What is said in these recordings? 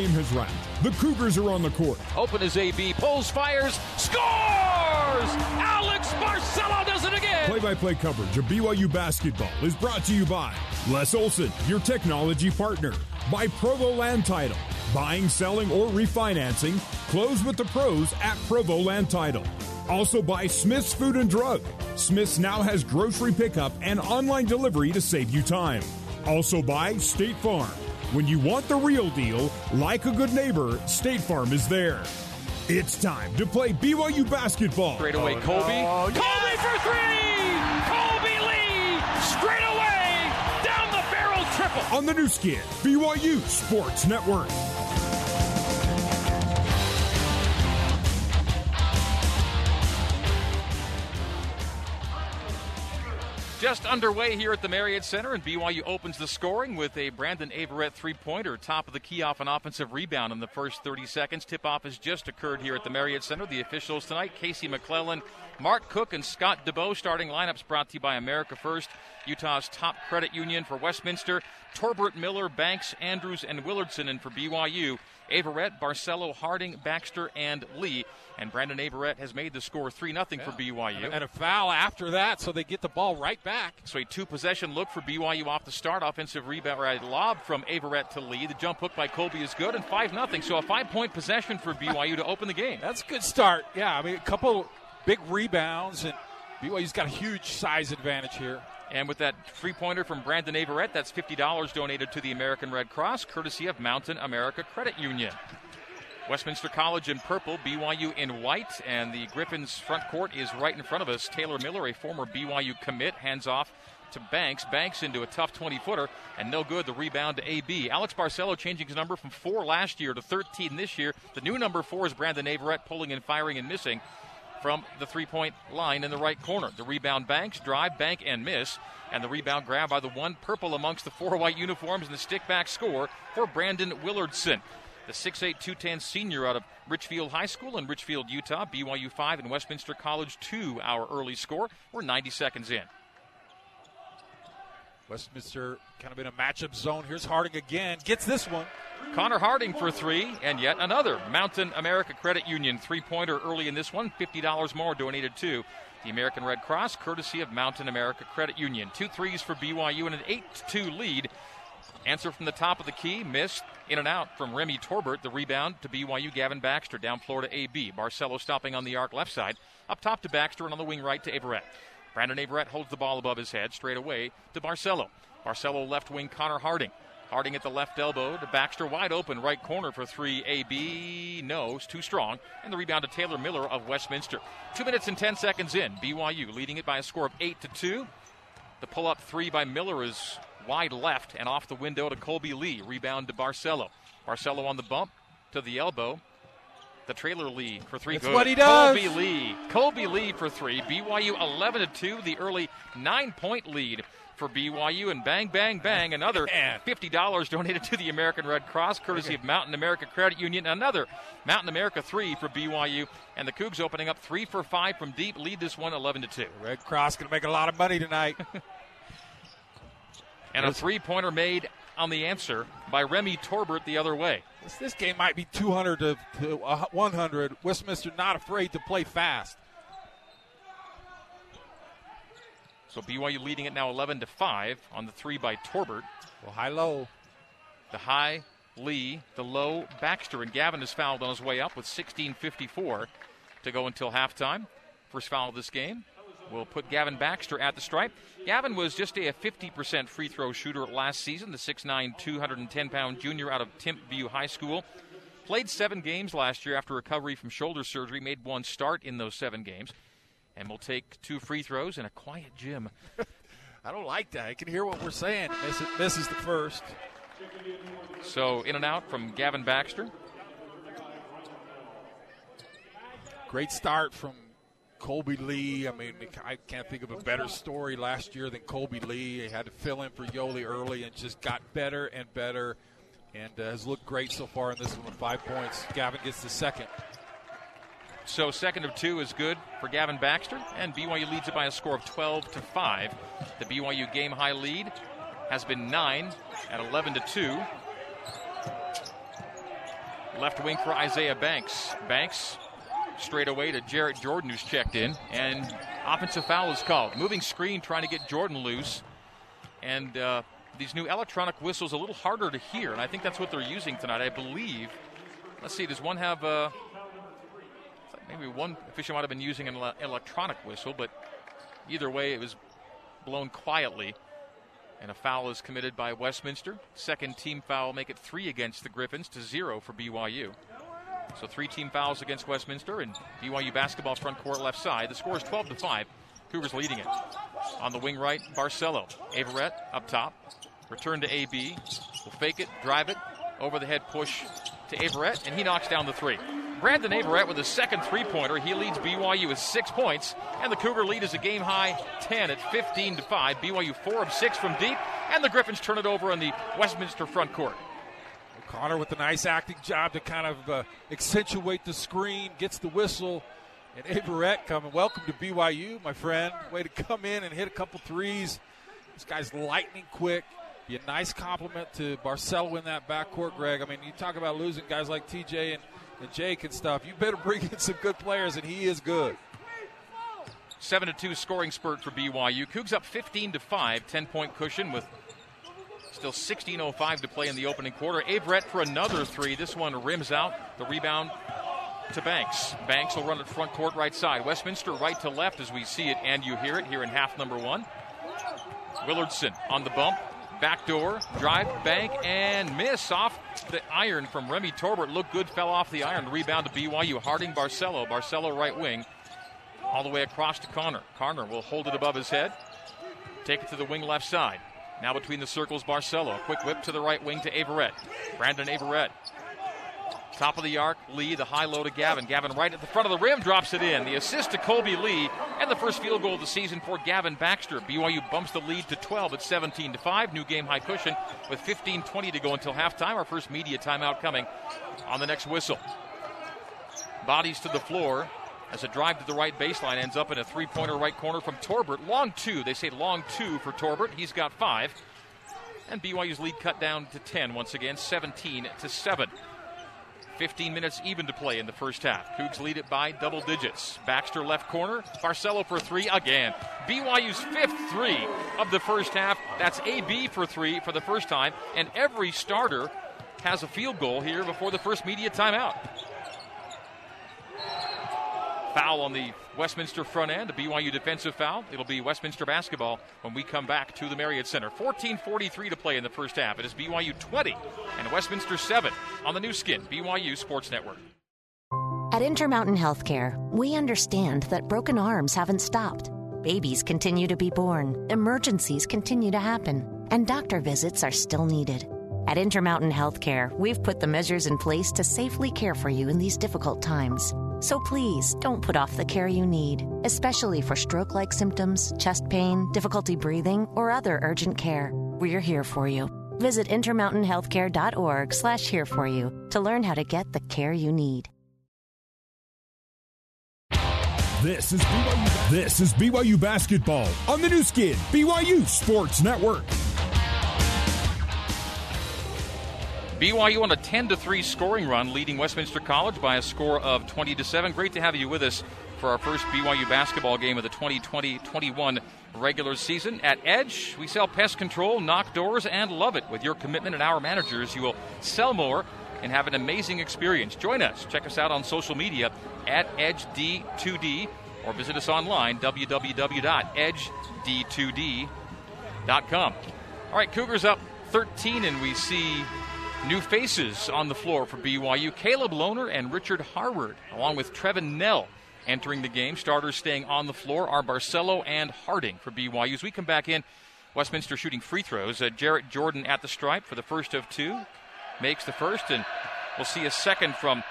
game has wrapped. The Cougars are on the court. Open as AB, pulls, fires, scores! Alex Barcelo does it again! Play by play coverage of BYU basketball is brought to you by Les Olson, your technology partner, by Provo Land Title. Buying, selling, or refinancing, close with the pros at Provo Land Title. Also by Smith's Food and Drug. Smith's now has grocery pickup and online delivery to save you time. Also by State Farm. When you want the real deal, like a good neighbor, State Farm is there. It's time to play BYU basketball. Straight away, oh, Kolby. Oh, Kolby yes! for three! Kolby Lee! Straight away! Down the barrel triple! On the Nu Skin, BYU Sports Network. Just underway here at the Marriott Center, and BYU opens the scoring with a Brandon Averette three pointer, top of the key off an offensive rebound in the first 30 seconds. Tip off has just occurred here at the Marriott Center. The officials tonight Casey McClellan, Mark Cook, and Scott DeBow. Starting lineups brought to you by America First, Utah's top credit union for Westminster, Torbert Miller, Banks, Andrews, and Willardson, and for BYU. Averette, Barcelo, Harding, Baxter, and Lee. And Brandon Averette has made the score 3 0 for BYU. And a foul after that, so they get the ball right back. So a two possession look for BYU off the start. Offensive rebound, right, lob from Averette to Lee. The jump hook by Kolby is good, and 5 0. So a five point possession for BYU to open the game. That's a good start. Yeah, I mean, a couple big rebounds, and BYU's got a huge size advantage here. And with that three pointer from Brandon Averette, that's $50 donated to the American Red Cross, courtesy of Mountain America Credit Union. Westminster College in purple, BYU in white, and the Griffins front court is right in front of us. Taylor Miller, a former BYU commit, hands off to Banks. Banks into a tough 20 footer, and no good. The rebound to AB. Alex Barcelo changing his number from four last year to 13 this year. The new number four is Brandon Averette, pulling and firing and missing from the three point line in the right corner. The rebound Banks, drive, bank, and miss. And the rebound grab by the one purple amongst the four white uniforms and the stick back score for Brandon Willardson. The 6'8, 210 senior out of Richfield High School in Richfield, Utah. BYU 5 and Westminster College 2, our early score. We're 90 seconds in. Westminster kind of in a matchup zone. Here's Harding again. Gets this one. Connor Harding for three, and yet another Mountain America Credit Union three pointer early in this one. $50 more donated to the American Red Cross, courtesy of Mountain America Credit Union. Two threes for BYU and an 8 2 lead. Answer from the top of the key, missed in and out from Remy Torbert. The rebound to BYU, Gavin Baxter down floor to AB. Barcelo stopping on the arc left side. Up top to Baxter and on the wing right to Averette. Brandon Averette holds the ball above his head straight away to Barcelo. Barcelo left wing, Connor Harding. Harding at the left elbow to Baxter, wide open, right corner for three. AB, no, it's too strong. And the rebound to Taylor Miller of Westminster. Two minutes and 10 seconds in. BYU leading it by a score of 8 to 2. The pull up three by Miller is wide left and off the window to Kolby Lee. Rebound to Barcelo. Barcelo on the bump to the elbow. The trailer Lee for three. That's Good. what he does. Kolby Lee. Kolby Lee for three. BYU 11 to 2. The early nine point lead for BYU. And bang, bang, bang. Another $50 donated to the American Red Cross, courtesy of Mountain America Credit Union. Another Mountain America three for BYU. And the Cougs opening up three for five from deep. Lead this one 11 to 2. Red Cross going to make a lot of money tonight. And a three pointer made on the answer by Remy Torbert the other way. This, this game might be 200 to, to uh, 100. Westminster not afraid to play fast. So BYU leading it now 11 to 5 on the three by Torbert. Well, high low. The high, Lee, the low, Baxter, and Gavin is fouled on his way up with 16.54 to go until halftime. First foul of this game will put Gavin Baxter at the stripe. Gavin was just a 50% free throw shooter last season, the 6'9, 210 pound junior out of Timpview High School. Played seven games last year after recovery from shoulder surgery, made one start in those seven games, and will take two free throws in a quiet gym. I don't like that. I can hear what we're saying. This is, this is the first. So in and out from Gavin Baxter. Great start from Kolby Lee. I mean, I can't think of a better story last year than Kolby Lee. He had to fill in for Yoeli early and just got better and better and uh, has looked great so far in this one with five points. Gavin gets the second. So second of two is good for Gavin Baxter, and BYU leads it by a score of 12 to five. The BYU game high lead has been nine at 11 to two. Left wing for Isaiah Banks. Banks straight away to Jarrett Jordan, who's checked in, and offensive foul is called. Moving screen, trying to get Jordan loose, and uh, these new electronic whistles a little harder to hear, and I think that's what they're using tonight. I believe. Let's see, does one have? Uh, maybe one official might have been using an electronic whistle, but either way, it was blown quietly. And a foul is committed by Westminster. Second team foul, make it three against the Griffins to zero for BYU. So three team fouls against Westminster and BYU basketball front court left side. The score is 12 to 5. Cougars leading it. On the wing right, Barcelo. Averette up top. Return to AB. Will fake it, drive it. Over the head push to Averette, and he knocks down the three. Brandon Averette with a second three pointer. He leads BYU with six points, and the Cougar lead is a game high 10 at 15 to 5. BYU 4 of 6 from deep, and the Griffins turn it over on the Westminster front court. Connor with a nice acting job to kind of uh, accentuate the screen, gets the whistle. And Averette coming. Welcome to BYU, my friend. Way to come in and hit a couple threes. This guy's lightning quick. Be a nice compliment to Barcelo in that backcourt, Greg. I mean, you talk about losing guys like TJ and, and Jake and stuff. You better bring in some good players, and he is good. 7 to 2 scoring spurt for BYU. Cougs up 15 to 5, 10 point cushion with Still 16.05 to play in the opening quarter. Averette for another three. This one rims out. The rebound to Banks. Banks will run it front court right side. Westminster right to left as we see it and you hear it here in half number one. Willardson on the bump. Backdoor, drive, bank, and miss off the iron from Remy Torbert. Looked good, fell off the iron. Rebound to BYU. Harding Barcelo. Barcelo right wing. All the way across to Connor. Connor will hold it above his head. Take it to the wing left side. Now between the circles, Barcelo. A quick whip to the right wing to Averette. Brandon Averette. Top of the arc, Lee, the high low to Gavin. Gavin right at the front of the rim, drops it in. The assist to Kolby Lee, and the first field goal of the season for Gavin Baxter. BYU bumps the lead to 12 at 17 to 5. New game high cushion with 15:20 to go until halftime. Our first media timeout coming on the next whistle. Bodies to the floor as a drive to the right baseline ends up in a three pointer right corner from Torbert. Long two. They say long two for Torbert. He's got five. And BYU's lead cut down to 10 once again, 17 to 7. 15 minutes even to play in the first half. Cougs lead it by double digits. Baxter left corner. Barcelo for three again. BYU's fifth three of the first half. That's AB for three for the first time. And every starter has a field goal here before the first media timeout. Foul on the Westminster front end, a BYU defensive foul. It'll be Westminster basketball when we come back to the Marriott Center. 14:43 to play in the first half. It is BYU 20 and Westminster 7 on the Nu Skin BYU Sports Network. At Intermountain Healthcare, we understand that broken arms haven't stopped. Babies continue to be born, emergencies continue to happen, and doctor visits are still needed. At Intermountain Healthcare, we've put the measures in place to safely care for you in these difficult times. So please don't put off the care you need, especially for stroke like symptoms, chest pain, difficulty breathing, or other urgent care. We're here for you. Visit intermountainhealthcare.org slash here for you to learn how to get the care you need. This is BYU, this is BYU basketball on the Nu Skin, BYU Sports Network. BYU on a 10 to 3 scoring run, leading Westminster College by a score of 20 to 7. Great to have you with us for our first BYU basketball game of the 2020-21 regular season. At Edge, we sell pest control, knock doors, and love it. With your commitment and our managers, you will sell more and have an amazing experience. Join us. Check us out on social media at EdgeD2D or visit us online, www.edged2d.com. All right, Cougars up 13, and we see New faces on the floor for BYU Caleb Lohner and Richard Harward, along with Trevin Knell entering the game. Starters staying on the floor are Barcelo and Harding for BYU. As we come back in, Westminster shooting free throws. Uh, Jarrett Jordan at the stripe for the first of two. Makes the first, and we'll see a second from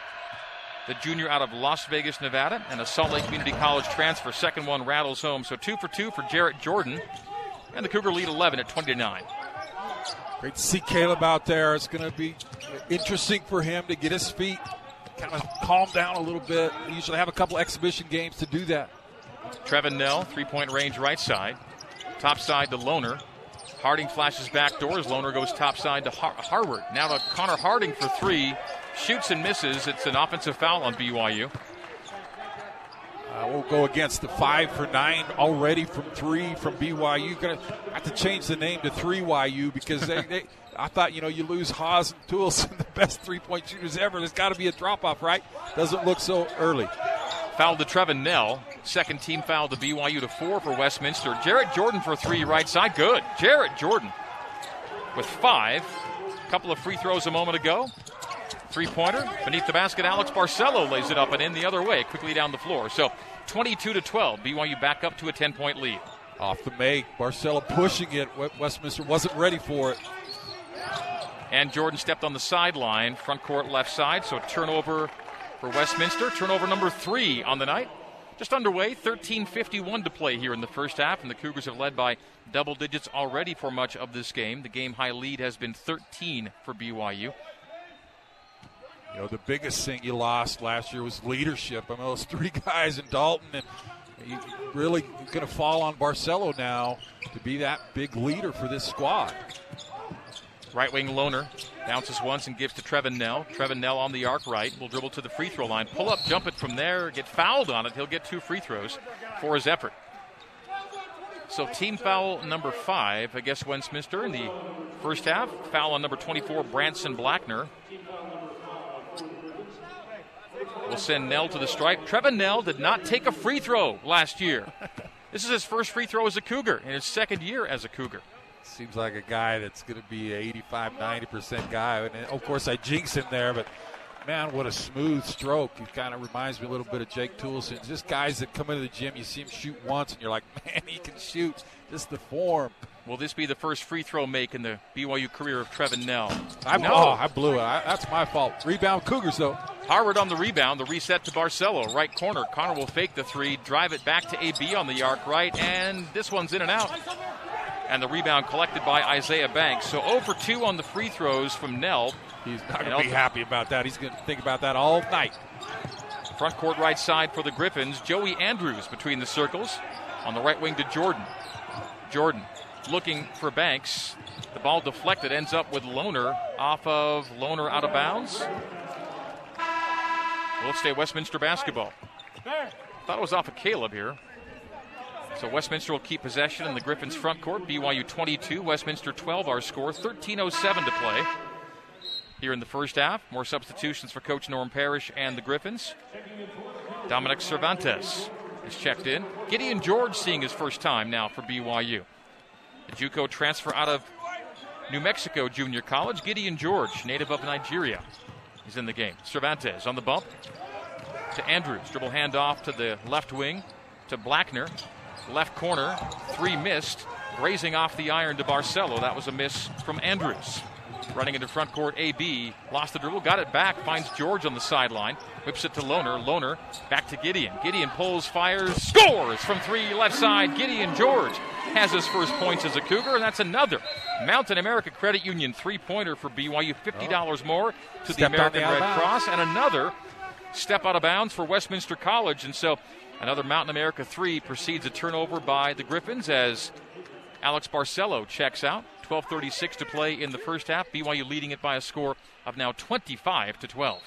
the junior out of Las Vegas, Nevada, and a Salt Lake Community College transfer. Second one rattles home. So two for two for Jarrett Jordan. And the Cougar lead 11 at 20 to 9. Great to see Caleb out there. It's going to be interesting for him to get his feet, kind of calm down a little bit. We usually have a couple exhibition games to do that. Trevin Knell, three point range right side. Top side to Lohner. Harding flashes back doors. Lohner goes top side to Har- Harward. Now to Connor Harding for three. shoots and misses. It's an offensive foul on BYU. Uh, we'll go against the five for nine already from three from BYU. To have to change the name to three YU because they, they I thought you know you lose Haws and Toolson, the best three point shooters ever. There's got to be a drop off, right? Doesn't look so early. Foul to Trevin Knell. Second team foul to BYU to four for Westminster. Jarrett Jordan for three right side. Good. Jarrett Jordan with five. A Couple of free throws a moment ago. Three pointer beneath the basket. Alex Barcelo lays it up and in the other way, quickly down the floor. So 22 to 12. BYU back up to a 10 point lead. Off the make. Barcelo pushing it. Westminster wasn't ready for it. And Jordan stepped on the sideline, front court left side. So turnover for Westminster. Turnover number three on the night. Just underway, 13.51 to play here in the first half, and the Cougars have led by double digits already for much of this game. The game high lead has been 13 for BYU. You know, the biggest thing you lost last year was leadership. I mean, those three guys in Dalton, and you really going to fall on Barcelo now to be that big leader for this squad. Right wing Lohner bounces once and gives to Trevin Knell. Trevin Knell on the arc right will dribble to the free throw line, pull up, jump it from there, get fouled on it. He'll get two free throws for his effort. So team foul number five against Westminster in the first half. Foul on number 24, Branson Blackner. Will send Knell to the stripe. Trevin Knell did not take a free throw last year. this is his first free throw as a Cougar in his second year as a Cougar. Seems like a guy that's going to be an 85, 90% guy. And of course, I jinx him there, but man, what a smooth stroke. He kind of reminds me a little bit of Jake Toolson. Just guys that come into the gym, you see him shoot once, and you're like, man, he can shoot. Just the form. Will this be the first free throw make in the BYU career of Trevin Knell? I, no. Oh, I blew it. I, that's my fault. Rebound Cougars, though. Harward on the rebound. The reset to Barcelo. Right corner. Connor will fake the three, drive it back to AB on the arc right, and this one's in and out. And the rebound collected by Isaiah Banks. So over 2 on the free throws from Knell. He's not going to be happy about that. He's going to think about that all night. Front court right side for the Griffins. Joey Andrews between the circles. On the right wing to Jordan. Jordan looking for Banks. The ball deflected, ends up with Lohner off of Lohner out of bounds. Will stay Westminster basketball. Thought it was off of Caleb here. So Westminster will keep possession in the Griffins front court. BYU 22, Westminster 12. Our score 13:07 to play here in the first half. More substitutions for Coach Norm Parrish and the Griffins. Dominic Cervantes is checked in. Gideon George seeing his first time now for BYU. JUCO transfer out of New Mexico Junior College, Gideon George, native of Nigeria, is in the game. Cervantes on the bump to Andrews. Dribble handoff to the left wing to Blackner. Left corner, three missed. Grazing off the iron to Barcelo. That was a miss from Andrews. Running into front court, AB lost the dribble, got it back, finds George on the sideline, whips it to Lohner. Lohner back to Gideon. Gideon pulls, fires, scores from three left side. Gideon George has his first points as a Cougar, and that's another Mountain America Credit Union three pointer for BYU, $50 more to the American Red Cross, and another step out of bounds for Westminster College. And so another Mountain America three precedes a turnover by the Griffins as Alex Barcelo checks out. 12:36 to play in the first half. BYU leading it by a score of now 25 to 12.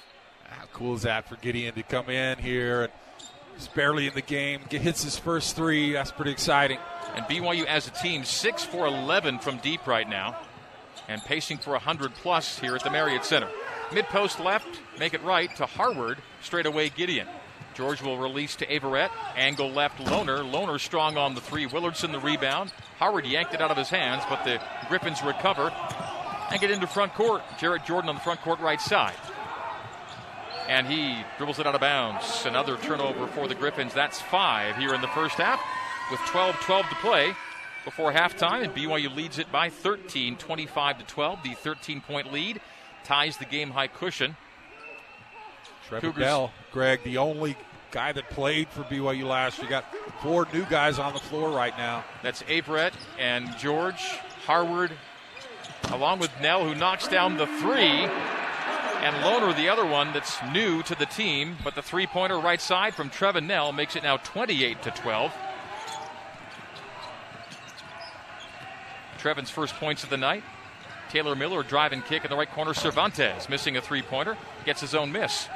How cool is that for Gideon to come in here and he's barely in the game, hits his first three. That's pretty exciting. And BYU as a team, 6 for 11 from deep right now, and pacing for 100 plus here at the Marriott Center. Mid post left, make it right to Harward, straight away Gideon. George will release to Averette. Angle left Lohner. Lohner strong on the three. Willardson the rebound. Harward yanked it out of his hands, but the Griffins recover and get into front court. Jarrett Jordan on the front court right side. And he dribbles it out of bounds. Another turnover for the Griffins. That's five here in the first half with 12 12 to play before halftime, and BYU leads it by 13, 25 to 12. The 13 point lead ties the game high cushion. Trevor Cougars. Bell, Greg, the only guy that played for BYU last year. You got four new guys on the floor right now. That's Averette and George, Harward, along with Knell, who knocks down the three. And Lohner, the other one that's new to the team, but the three pointer right side from Trevin Knell makes it now 28 to 12. Trevin's first points of the night. Taylor Miller drive and kick in the right corner. Cervantes missing a three pointer, gets his own miss,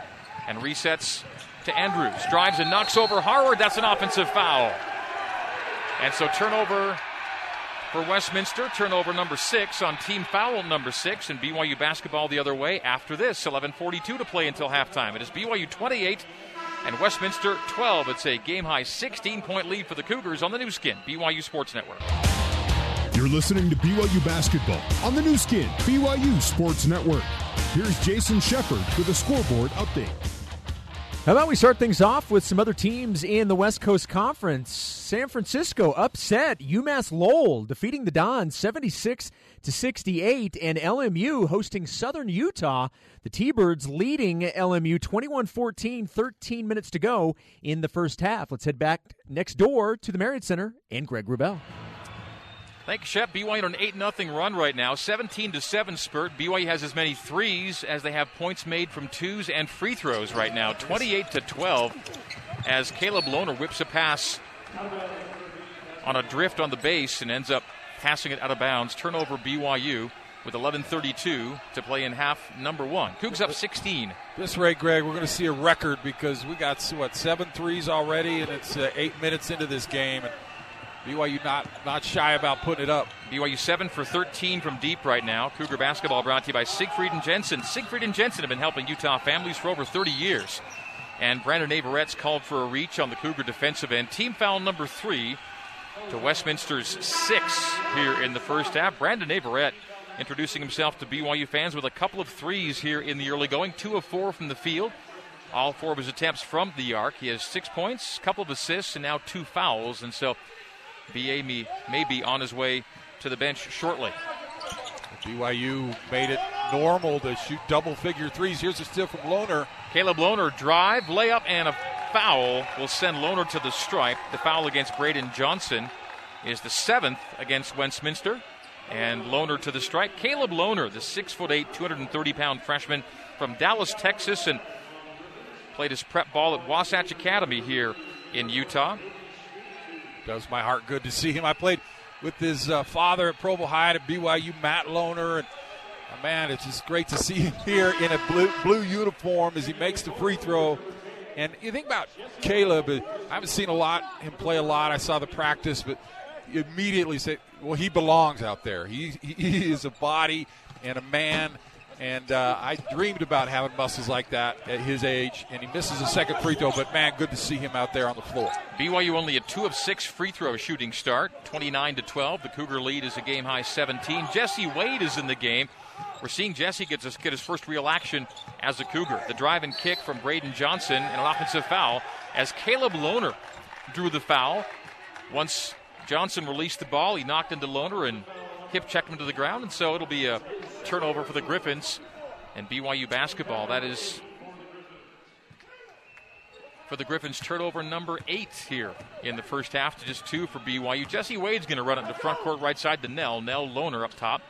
and resets to Andrews. Drives and knocks over Harward. That's an offensive foul. And so turnover for Westminster. Turnover number six on team foul number six, and BYU basketball the other way after this. 11:42 to play until halftime. It is BYU 28 and Westminster 12. It's a game high 16 point lead for the Cougars on the Nu Skin BYU Sports Network. You're listening to BYU basketball on the Nu Skin BYU Sports Network. Here's Jason Shepard with a scoreboard update. How about we start things off with some other teams in the West Coast Conference? San Francisco upset UMass Lowell, defeating the Dons 76 to 68, and LMU hosting Southern Utah. The T-Birds leading LMU 21-14, 13 minutes to go in the first half. Let's head back next door to the Marriott Center and Greg Wrubell. Thank you, Shep. BYU on an 8 0 run right now. 17 to 7 spurt. BYU has as many threes as they have points made from twos and free throws right now. 28 to 12 as Caleb Lohner whips a pass on a drift on the base and ends up passing it out of bounds. Turnover BYU with 11:32 to play in half number one. Cougs up 16. This rate, Greg, we're going to see a record because we got what seven threes already, and it's uh, eight minutes into this game. And BYU not not shy about putting it up. BYU seven for 13 from deep right now. Cougar basketball brought to you by Siegfried and Jensen. Siegfried and Jensen have been helping Utah families for over 30 years. And Brandon Averette's called for a reach on the Cougar defensive end. Team foul number three to Westminster's six here in the first half. Brandon Averette introducing himself to BYU fans with a couple of threes here in the early going, two of four from the field. All four of his attempts from the arc. He has six points, a couple of assists, and now two fouls. And so BA may, may be on his way to the bench shortly. BYU made it normal to shoot double figure threes. Here's a steal from Lohner. Caleb Lohner drive, layup, and a foul will send Lohner to the stripe. The foul against Braden Johnson is the seventh against Westminster. And Lohner to the stripe. Caleb Lohner, the 6'8, 230 pound freshman from Dallas, Texas, and played his prep ball at Wasatch Academy here in Utah. Does my heart good to see him. I played with his uh, father at Provo High at BYU, Matt Lohner, and uh, man, it's just great to see him here in a blue blue uniform as he makes the free throw. And you think about Caleb. I haven't seen a lot him play a lot. I saw the practice, but immediately say, "Well, he belongs out there. He he is a body and a man." And uh, I dreamed about having muscles like that at his age, and he misses a second free throw. But man, good to see him out there on the floor. BYU only a two of six free throw shooting start, 29 to 12. The Cougar lead is a game high 17. Jesse Wade is in the game. We're seeing Jesse get his, get his first real action as a Cougar. The drive and kick from Braden Johnson and an offensive foul as Caleb Lohner drew the foul. Once Johnson released the ball, he knocked into Lohner and hip checked him to the ground, and so it'll be a turnover for the Griffins and BYU basketball. That is for the Griffins turnover number eight here in the first half to just two for BYU. Jesse Wade's going to run it to front court right side to Knell. Knell Lohner up top.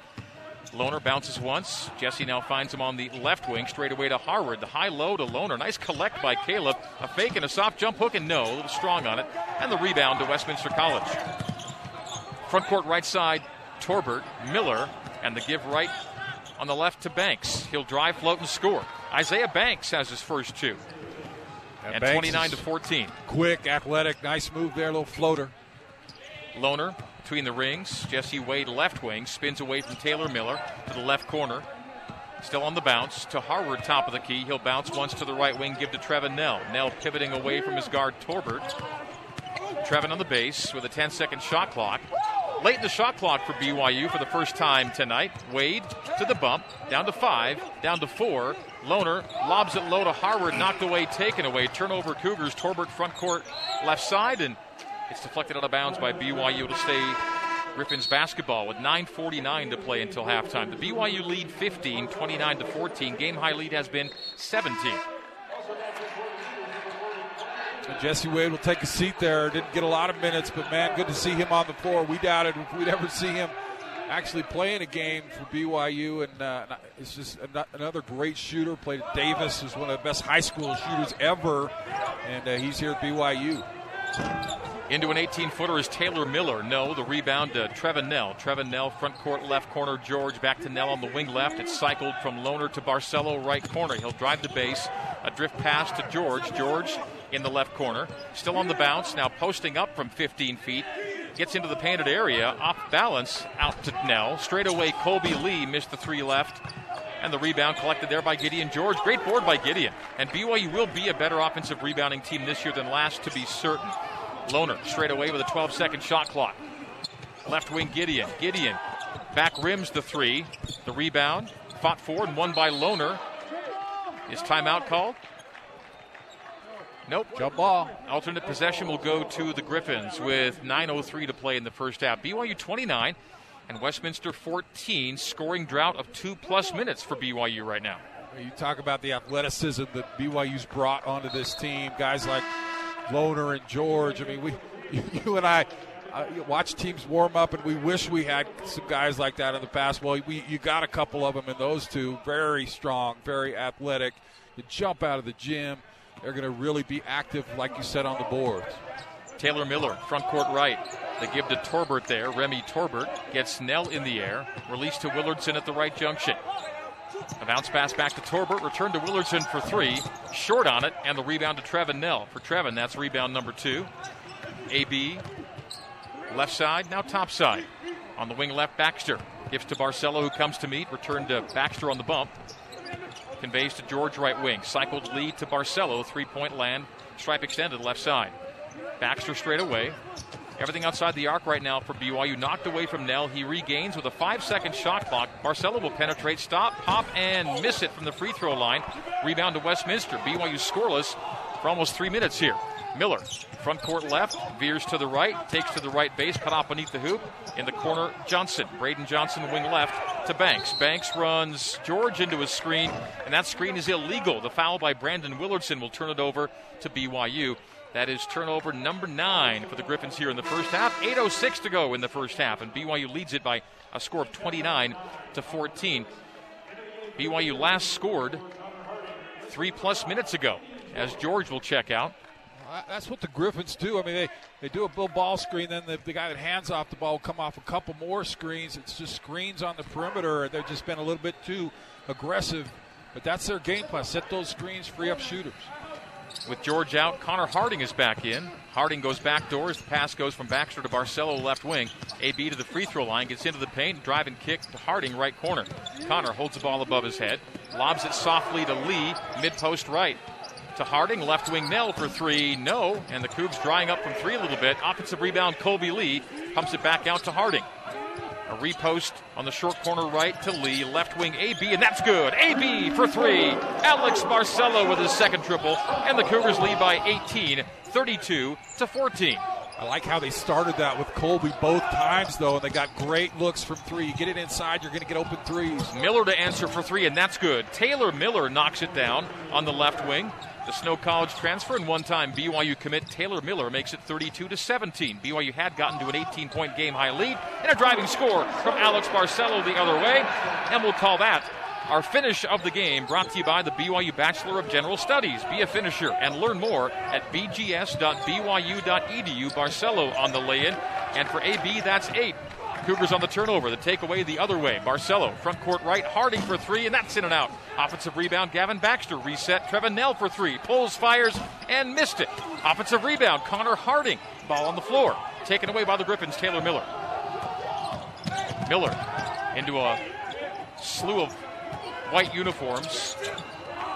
Lohner bounces once. Jesse now finds him on the left wing, straight away to Harward. The high low to Lohner. Nice collect by Caleb. A fake and a soft jump hook, and no, a little strong on it. And the rebound to Westminster College. Front court right side, Torbert, Miller, and the give right on the left to Banks. He'll drive, float, and score. Isaiah Banks has his first two. And, and 29 to 14. Quick, athletic, nice move there, little floater. Lohner between the rings. Jesse Wade, left wing, spins away from Taylor Miller to the left corner. Still on the bounce to Harward, top of the key. He'll bounce once to the right wing, give to Trevin Knell. Knell pivoting away from his guard, Torbert. Trevin on the base with a 10 second shot clock. Late in the shot clock for BYU for the first time tonight. Wade to the bump, down to five, down to four. Lohner lobs it low to Harward, knocked away, taken away. Turnover Cougars, Torbert front court left side, and it's deflected out of bounds by BYU to stay Griffins basketball with 9.49 to play until halftime. The BYU lead 15, 29 to 14. Game high lead has been 17. Jesse Wade will take a seat there. Didn't get a lot of minutes, but man, good to see him on the floor. We doubted if we'd ever see him actually playing a game for BYU, and uh, it's just another great shooter. Played at Davis, was one of the best high school shooters ever, and uh, he's here at BYU. Into an 18 footer is Taylor Miller. No, the rebound to Trevin Knell. Trevin Knell, front court left corner. George back to Knell on the wing left. It's cycled from Lohner to Barcelo, right corner. He'll drive the base. A drift pass to George. George in the left corner. Still on the bounce. Now posting up from 15 feet. Gets into the painted area. Off balance. Out to Knell. Straight away, Kolby Lee missed the three left. And the rebound collected there by Gideon George. Great board by Gideon. And BYU will be a better offensive rebounding team this year than last, to be certain. Lohner straight away with a 12 second shot clock. Left wing Gideon. Gideon back rims the three. The rebound fought for and won by Lohner. Is timeout called? Nope. Jump ball. Alternate possession will go to the Griffins with 9.03 to play in the first half. BYU 29 and Westminster 14, scoring drought of two plus minutes for BYU right now. You talk about the athleticism that BYU's brought onto this team. Guys like Lohner and George. I mean, we, you and I, uh, watch teams warm up, and we wish we had some guys like that in the past. Well, we you got a couple of them in those two. Very strong, very athletic. You jump out of the gym. They're going to really be active, like you said, on the boards. Taylor Miller, front court right. They give to Torbert there. Remy Torbert gets Snell in the air. Release to Willardson at the right junction. A bounce pass back to Torbert. Return to Willardson for three. Short on it. And the rebound to Trevin Knell. For Trevin, that's rebound number two. AB, left side, now top side. On the wing left, Baxter. Gives to Barcelo, who comes to meet. Return to Baxter on the bump. Conveys to George right wing. Cycled lead to Barcelo. Three point land. Stripe extended left side. Baxter straight away. Everything outside the arc right now for BYU. Knocked away from Knell. He regains with a five second shot clock. Barcelo will penetrate, stop, pop, and miss it from the free throw line. Rebound to Westminster. BYU scoreless for almost three minutes here. Miller, front court left, veers to the right, takes to the right base, cut off beneath the hoop. In the corner, Johnson. Braden Johnson, wing left to Banks. Banks runs George into a screen, and that screen is illegal. The foul by Brandon Willardson will turn it over to BYU. That is turnover number nine for the Griffins here in the first half. 8.06 to go in the first half, and BYU leads it by a score of 29 to 14. BYU last scored three plus minutes ago as George will check out. That's what the Griffins do. I mean, they, they do a little ball screen, then the, the guy that hands off the ball will come off a couple more screens. It's just screens on the perimeter. They've just been a little bit too aggressive, but that's their game plan. Set those screens, free up shooters. With George out, Connor Harding is back in. Harding goes back doors. The pass goes from Baxter to Barcelo, left wing. AB to the free throw line, gets into the paint, drive and kick to Harding, right corner. Connor holds the ball above his head, lobs it softly to Lee, mid post right. To Harding, left wing Knell for three, no. And the Cougs drying up from three a little bit. Offensive rebound, Kolby Lee pumps it back out to Harding. A repost on the short corner right to Lee. Left wing AB, and that's good. AB for three. Alex Barcelo with his second triple. And the Cougars lead by 18, 32 to 14. I like how they started that with Kolby both times, though, and they got great looks from three. You get it inside, you're going to get open threes. Miller to answer for three, and that's good. Taylor Miller knocks it down on the left wing. The Snow College transfer and one-time BYU commit Taylor Miller makes it 32 to 17. BYU had gotten to an 18-point game-high lead and a driving score from Alex Barcelo the other way, and we'll call that our finish of the game. Brought to you by the BYU Bachelor of General Studies. Be a finisher and learn more at bgs.byu.edu. Barcelo on the lay-in, and for AB that's eight. Cougars on the turnover. The takeaway the other way. Barcelo, front court right. Harding for three, and that's in and out. Offensive rebound. Gavin Baxter reset. Trevin Knell for three. Pulls, fires, and missed it. Offensive rebound. Connor Harding. Ball on the floor. Taken away by the Griffins. Taylor Miller. Miller into a slew of white uniforms.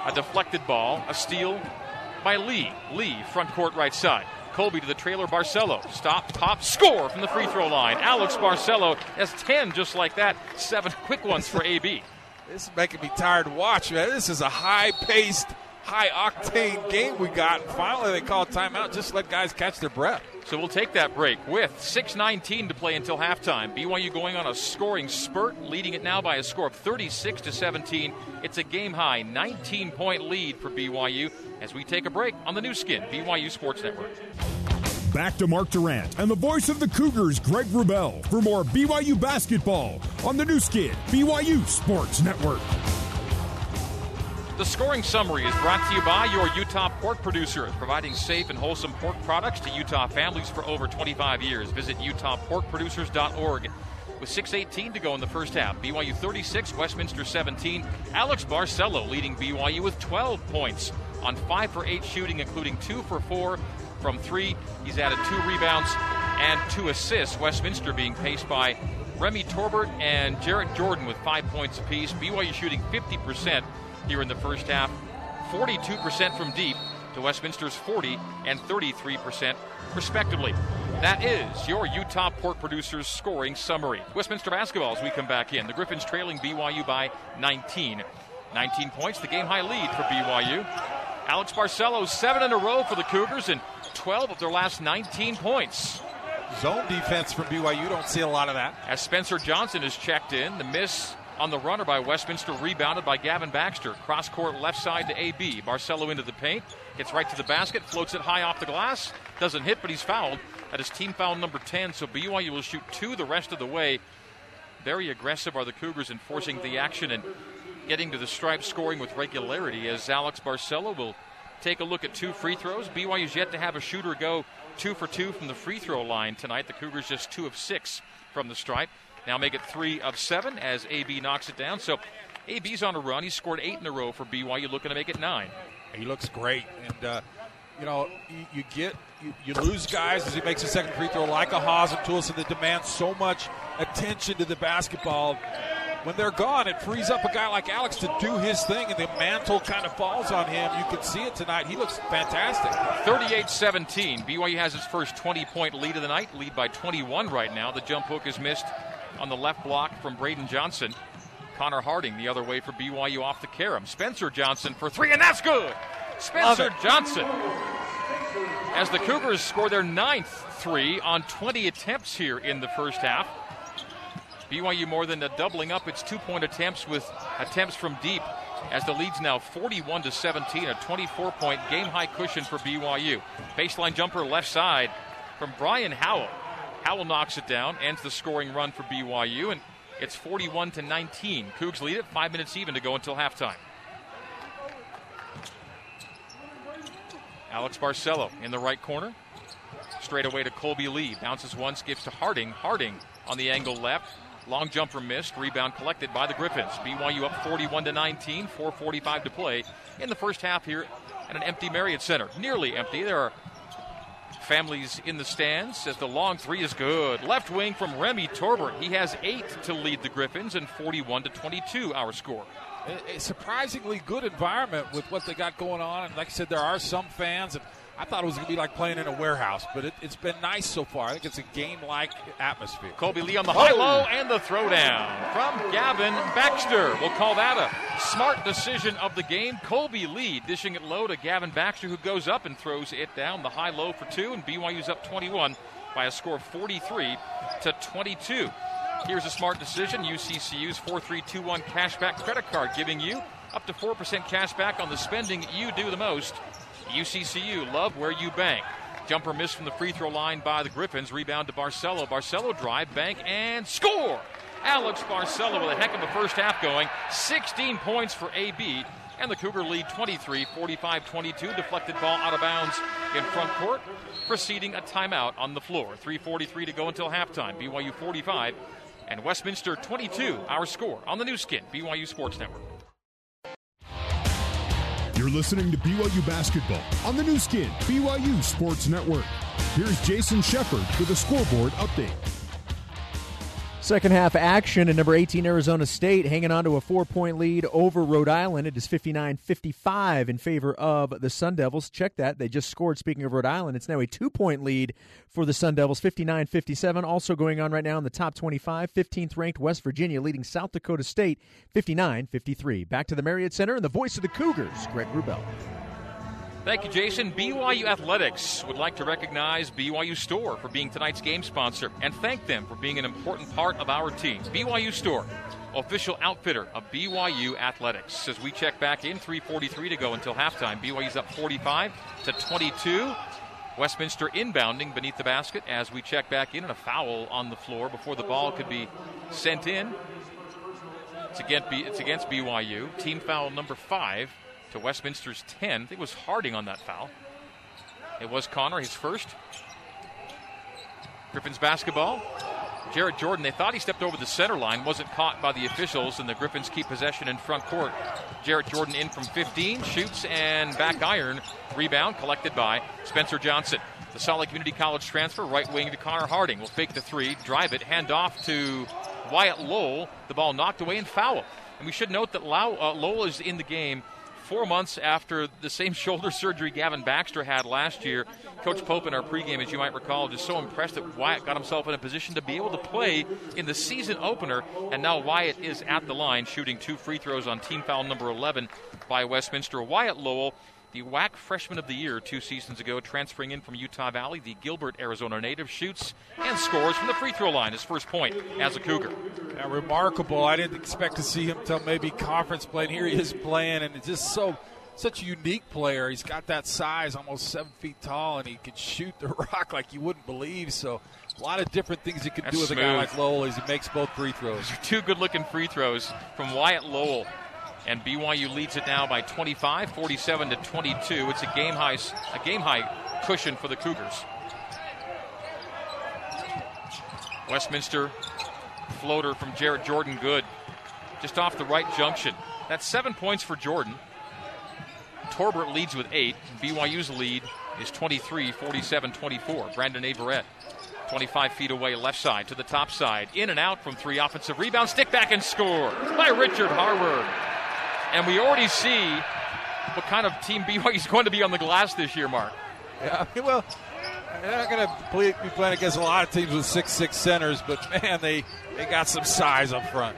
A deflected ball. A steal by Lee. Lee, front court right side. Kolby to the trailer Barcelo. Stop, pop, score from the free throw line. Alex Barcelo has 10 just like that. Seven quick ones for AB. This is making me tired to watch, man. This is a high paced, high octane game we got. Finally, they call timeout. Just let guys catch their breath. So we'll take that break with 6:19 to play until halftime. BYU going on a scoring spurt, leading it now by a score of 36 to 17. It's a game high 19 point lead for BYU as we take a break on the Nu Skin BYU Sports Network. Back to Mark Durant and the voice of the Cougars, Greg Wrubell, for more BYU basketball on the Nu Skin BYU Sports Network. The scoring summary is brought to you by your Utah pork producers, providing safe and wholesome pork products to Utah families for over 25 years. Visit utahporkproducers.org. With 6.18 to go in the first half, BYU 36, Westminster 17. Alex Barcelo leading BYU with 12 points on 5 for 8 shooting, including 2 for 4 from 3. He's added 2 rebounds and 2 assists. Westminster being paced by Remy Torbert and Jarrett Jordan with 5 points apiece. BYU shooting 50% here in the first half. 42% from deep to Westminster's 40 and 33%, respectively. That is your Utah Pork Producers scoring summary. Westminster basketball as we come back in. The Griffins trailing BYU by 19. 19 points, the game high lead for BYU. Alex Barcelo, seven in a row for the Cougars and 12 of their last 19 points. Zone defense from BYU, don't see a lot of that. As Spencer Johnson is checked in, the miss on the runner by Westminster, rebounded by Gavin Baxter. Cross court left side to AB. Barcelo into the paint, gets right to the basket, floats it high off the glass, doesn't hit, but he's fouled. That is team foul number 10, so BYU will shoot two the rest of the way. Very aggressive are the Cougars enforcing the action and getting to the stripe, scoring with regularity as Alex Barcelo will take a look at two free throws. BYU's yet to have a shooter go two for two from the free throw line tonight. The Cougars just two of six from the stripe. Now make it three of seven as AB knocks it down. So AB's on a run. He's scored eight in a row for BYU, looking to make it nine. He looks great, and uh, you know you, you get you, you, lose guys as he makes a second free throw, like a Haws and Toolson that demands so much attention to the basketball. When they're gone, it frees up a guy like Alex to do his thing, and the mantle kind of falls on him. You can see it tonight. He looks fantastic. 38 17. BYU has its first 20 point lead of the night, lead by 21 right now. The jump hook is missed on the left block from Braden Johnson. Connor Harding the other way for BYU off the carom. Spencer Johnson for three, and that's good. Spencer Johnson. As the Cougars score their ninth three on 20 attempts here in the first half. BYU more than doubling up its two point attempts with attempts from deep as the lead's now 41 to 17, a 24 point game high cushion for BYU. Baseline jumper left side from Brian Howell. Howell knocks it down, ends the scoring run for BYU, and it's 41 to 19. Cougs lead it, five minutes even to go until halftime. Alex Barcelo in the right corner. Straight away to Kolby Lee. Bounces once, gives to Harding. Harding on the angle left. Long jumper missed. Rebound collected by the Griffins. BYU up 41 to 19. 4:45 to play in the first half here at an empty Marriott Center. Nearly empty. There are families in the stands as the long three is good. Left wing from Remy Torbert. He has eight to lead the Griffins and 41 to 22 our score. A surprisingly good environment with what they got going on. And like I said, there are some fans, and I thought it was going to be like playing in a warehouse, but it, has been nice so far. I think it's a game-like atmosphere. Kolby Lee on the oh. high low and the throwdown from Gavin Baxter. We'll call that a smart decision of the game. Kolby Lee dishing it low to Gavin Baxter, who goes up and throws it down the high low for two, and BYU's up 21 by a score of 43 to 22. Here's a smart decision. UCCU's 4321 cashback credit card giving you up to 4% cash back on the spending you do the most. UCCU, love where you bank. Jumper missed from the free throw line by the Griffins. Rebound to Barcelo. Barcelo drive, bank, and score! Alex Barcelo with a heck of a first half going. 16 points for AB. And the Cougar lead 23 45 22. Deflected ball out of bounds in front court, preceding a timeout on the floor. 3.43 to go until halftime. BYU 45 and Westminster 22. Our score on the Nu Skin, BYU Sports Network. You're listening to BYU Basketball on the Nu Skin, BYU Sports Network. Here's Jason Shepard with a scoreboard update. Second half action at number 18 Arizona State hanging on to a four point lead over Rhode Island. It is 59 55 in favor of the Sun Devils. Check that. They just scored. Speaking of Rhode Island, it's now a two point lead for the Sun Devils 59 57. Also going on right now in the top 25, 15th ranked West Virginia leading South Dakota State 59 53. Back to the Marriott Center and the voice of the Cougars, Greg Wrubell. Thank you, Jason. BYU Athletics would like to recognize BYU Store for being tonight's game sponsor and thank them for being an important part of our team. BYU Store, official outfitter of BYU Athletics. As we check back in, 3:43 to go until halftime. BYU's up 45 to 22. Westminster inbounding beneath the basket as we check back in and a foul on the floor before the ball could be sent in. It's against, it's against BYU. Team foul number five to Westminster's 10. I think it was Harding on that foul. It was Connor, his first. Griffins basketball. Jarrett Jordan, they thought he stepped over the center line, wasn't caught by the officials, and the Griffins keep possession in front court. Jarrett Jordan in from 15, shoots and back iron. Rebound collected by Spencer Johnson. The Salt Lake Community College transfer, right wing to Connor Harding. Will fake the three, drive it, hand off to Wyatt Lowell. The ball knocked away and foul. And we should note that uh, Lowell is in the game four months after the same shoulder surgery Gavin Baxter had last year. Coach Pope in our pregame, as you might recall, just so impressed that Wyatt got himself in a position to be able to play in the season opener. And now Wyatt is at the line shooting two free throws on team foul number 11 by Westminster. Wyatt Lowell the WAC Freshman of the Year two seasons ago, transferring in from Utah Valley. The Gilbert, Arizona native shoots and scores from the free throw line, his first point as a Cougar. Yeah, remarkable. I didn't expect to see him till maybe conference play, and here he is playing, and it's just so such a unique player. He's got that size, almost seven feet tall, and he can shoot the rock like you wouldn't believe. So a lot of different things he can That's do with smooth. a guy like Lowell as he makes both free throws. Two good-looking free throws from Wyatt Lowell and BYU leads it now by 25, 47 to 22. It's a game high, a game high cushion for the Cougars. Westminster floater from Jarrett Jordan, good, just off the right junction. That's seven points for Jordan. Torbert leads with eight. BYU's lead is 23, 47 24. Brandon Averette 25 feet away, left side to the top side. In and out from three. Offensive rebound, stick back and score by Richard Harward and we already see what kind of team BYU is going to be on the glass this year, Mark. Yeah, well, they're not going to be playing against a lot of teams with six six centers, but man, they they got some size up front.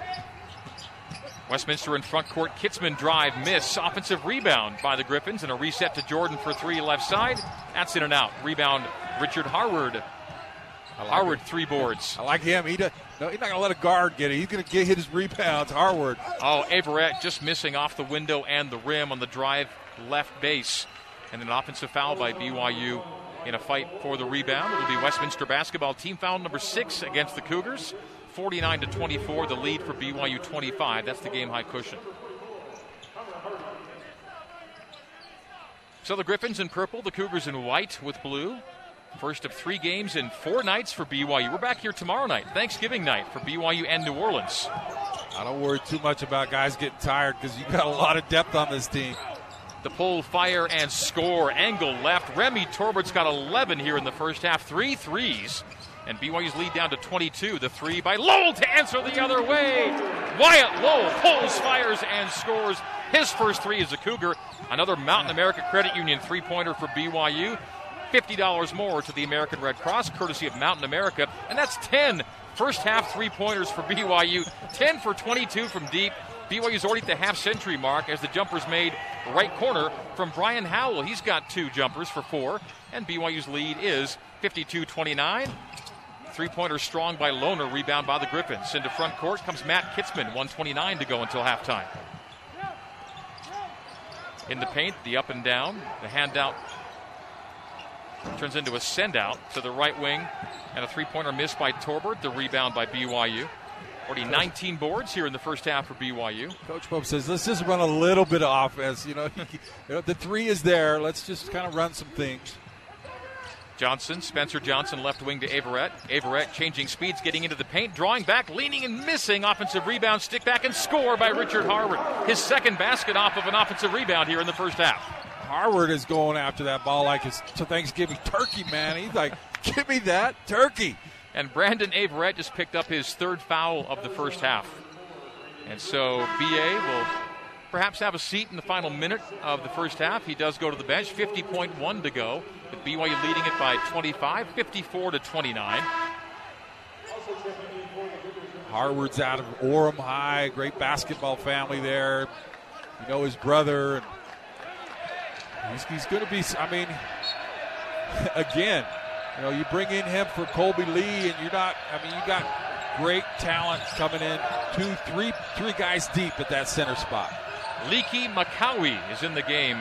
Westminster in front court. Kitzman drive, miss. Offensive rebound by the Griffins, and a reset to Jordan for three left side. That's in and out. Rebound, Richard Harward like Harward, it. three boards. I like him. He does, no, he's not going to let a guard get it. He's going to get hit his rebounds. Harward. Oh, Averette just missing off the window and the rim on the drive left base. And an offensive foul by BYU in a fight for the rebound. It'll be Westminster basketball team foul number six against the Cougars. 49 to 24, the lead for BYU 25. That's the game high cushion. So the Griffins in purple, the Cougars in white with blue. First of three games in four nights for BYU. We're back here tomorrow night, Thanksgiving night for BYU and New Orleans. I don't worry too much about guys getting tired because you've got a lot of depth on this team. The pull, fire, and score. Angle left. Remy Torbert's got 11 here in the first half. Three threes. And BYU's lead down to 22. The three by Lowell to answer the other way. Wyatt Lowell pulls, fires, and scores his first three as a Cougar. Another Mountain America Credit Union three pointer for BYU. $50 more to the American Red Cross, courtesy of Mountain America. And that's 10 first half three pointers for BYU, 10 for 22 from deep. BYU's already at the half century mark as the jumper's made right corner from Brian Howell. He's got two jumpers for four, and BYU's lead is 52 29. Three pointer strong by Lohner, rebound by the Griffins. Into front court comes Matt Kitzman, 129 to go until halftime. In the paint, the up and down, the handout Turns into a send out to the right wing, and a three pointer missed by Torbert. The rebound by BYU. Already 19 boards here in the first half for BYU. Coach Pope says, let's just run a little bit of offense. You know, you know the three is there. Let's just kind of run some things. Johnson, Spencer Johnson, left wing to Averette. Averette changing speeds, getting into the paint, drawing back, leaning and missing. Offensive rebound, stick back and score by Richard Harward. His second basket off of an offensive rebound here in the first half. Harward is going after that ball like it's to Thanksgiving turkey, man. He's like, give me that turkey. And Brandon Averette just picked up his third foul of the first half. And so BA will perhaps have a seat in the final minute of the first half. He does go to the bench, 50.1 to go, with BYU leading it by 25, 54 to 29. Harward's out of Orem High, great basketball family there. You know his brother. He's, he's going to be, I mean, again, you know, you bring in him for Kolby Lee, and you're not, I mean, you got great talent coming in, two, three, three guys deep at that center spot. Leaky Makawi is in the game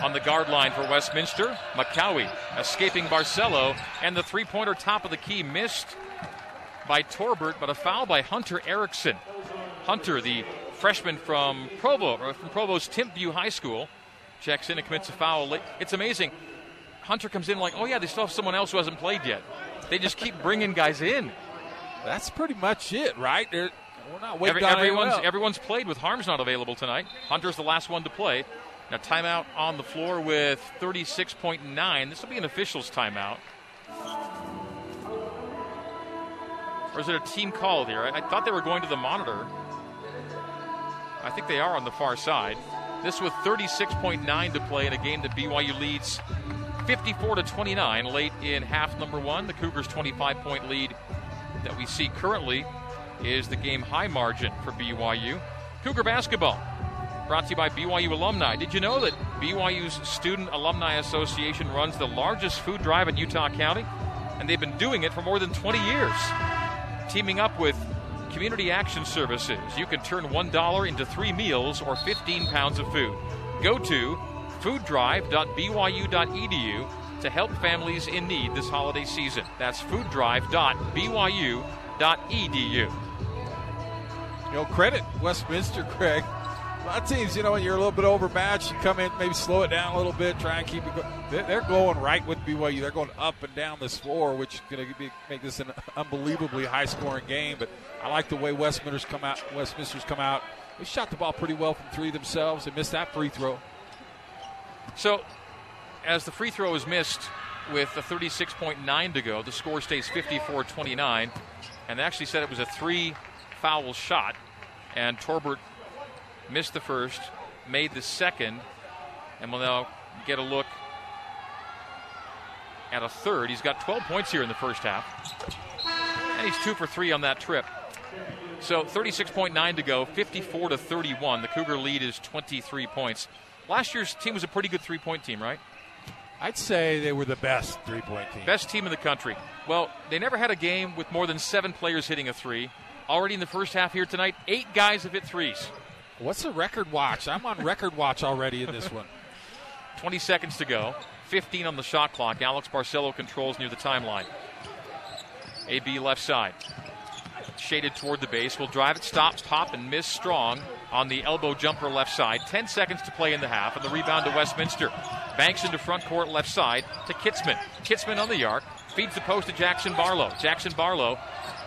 on the guard line for Westminster. Makawi escaping Barcelo, and the three pointer top of the key missed by Torbert, but a foul by Hunter Erickson. Hunter, the freshman from Provo, from Provo's Timpview High School, checks in and commits a foul. It's amazing. Hunter comes in like, oh yeah, they still have someone else who hasn't played yet. They just keep bringing guys in. That's pretty much it, right? They're, we're not waiting Every, everyone's everyone's played with Haarms not available tonight. Hunter's the last one to play. Now timeout on the floor with 36.9. This will be an official's timeout. Or is it a team call here? I, I thought they were going to the monitor. I think they are on the far side. This with 36.9 to play in a game that BYU leads 54 to 29 late in half number one. The Cougars' 25 point lead that we see currently is the game high margin for BYU. Cougar basketball brought to you by BYU alumni. Did you know that BYU's Student Alumni Association runs the largest food drive in Utah County? And they've been doing it for more than 20 years. Teaming up with Community Action Services, you can turn $1 into three meals or 15 pounds of food. Go to fooddrive.byu.edu to help families in need this holiday season. That's fooddrive.byu.edu. You credit Westminster, Craig. A lot of teams, you know, when you're a little bit overmatched, you come in, maybe slow it down a little bit, try and keep it going. They're going right with BYU. They're going up and down this floor, which is going to make this an unbelievably high-scoring game. But I like the way Westminster's come out. Westminster's come out. They shot the ball pretty well from three themselves. They missed that free throw. So, as the free throw is missed with a 36.9 to go, the score stays 54 29. And they actually said it was a three foul shot. And Torbert missed the first, made the second, and will now get a look at a third. He's got 12 points here in the first half. And he's two for three on that trip. So 36.9 to go, 54 to 31. The Cougar lead is 23 points. Last year's team was a pretty good three point team, right? I'd say they were the best three point team. Best team in the country. Well, they never had a game with more than seven players hitting a three. Already in the first half here tonight, eight guys have hit threes. What's the record watch? I'm on record watch already in this one. 20 seconds to go. 15 on the shot clock. Alex Barcelo controls near the timeline. AB left side shaded toward the base. Will drive it, stop, pop, and miss strong on the elbow jumper left side. 10 seconds to play in the half, and the rebound to Westminster. Banks into front court left side to Kitzman. Kitzman on the arc. Feeds the post to Jackson Barlow. Jackson Barlow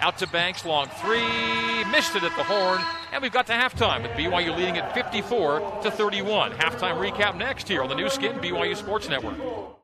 out to Banks, long three. Missed it at the horn. And we've got to halftime with BYU leading at 54 to 31. Halftime recap next here on the Nu Skin BYU Sports Network.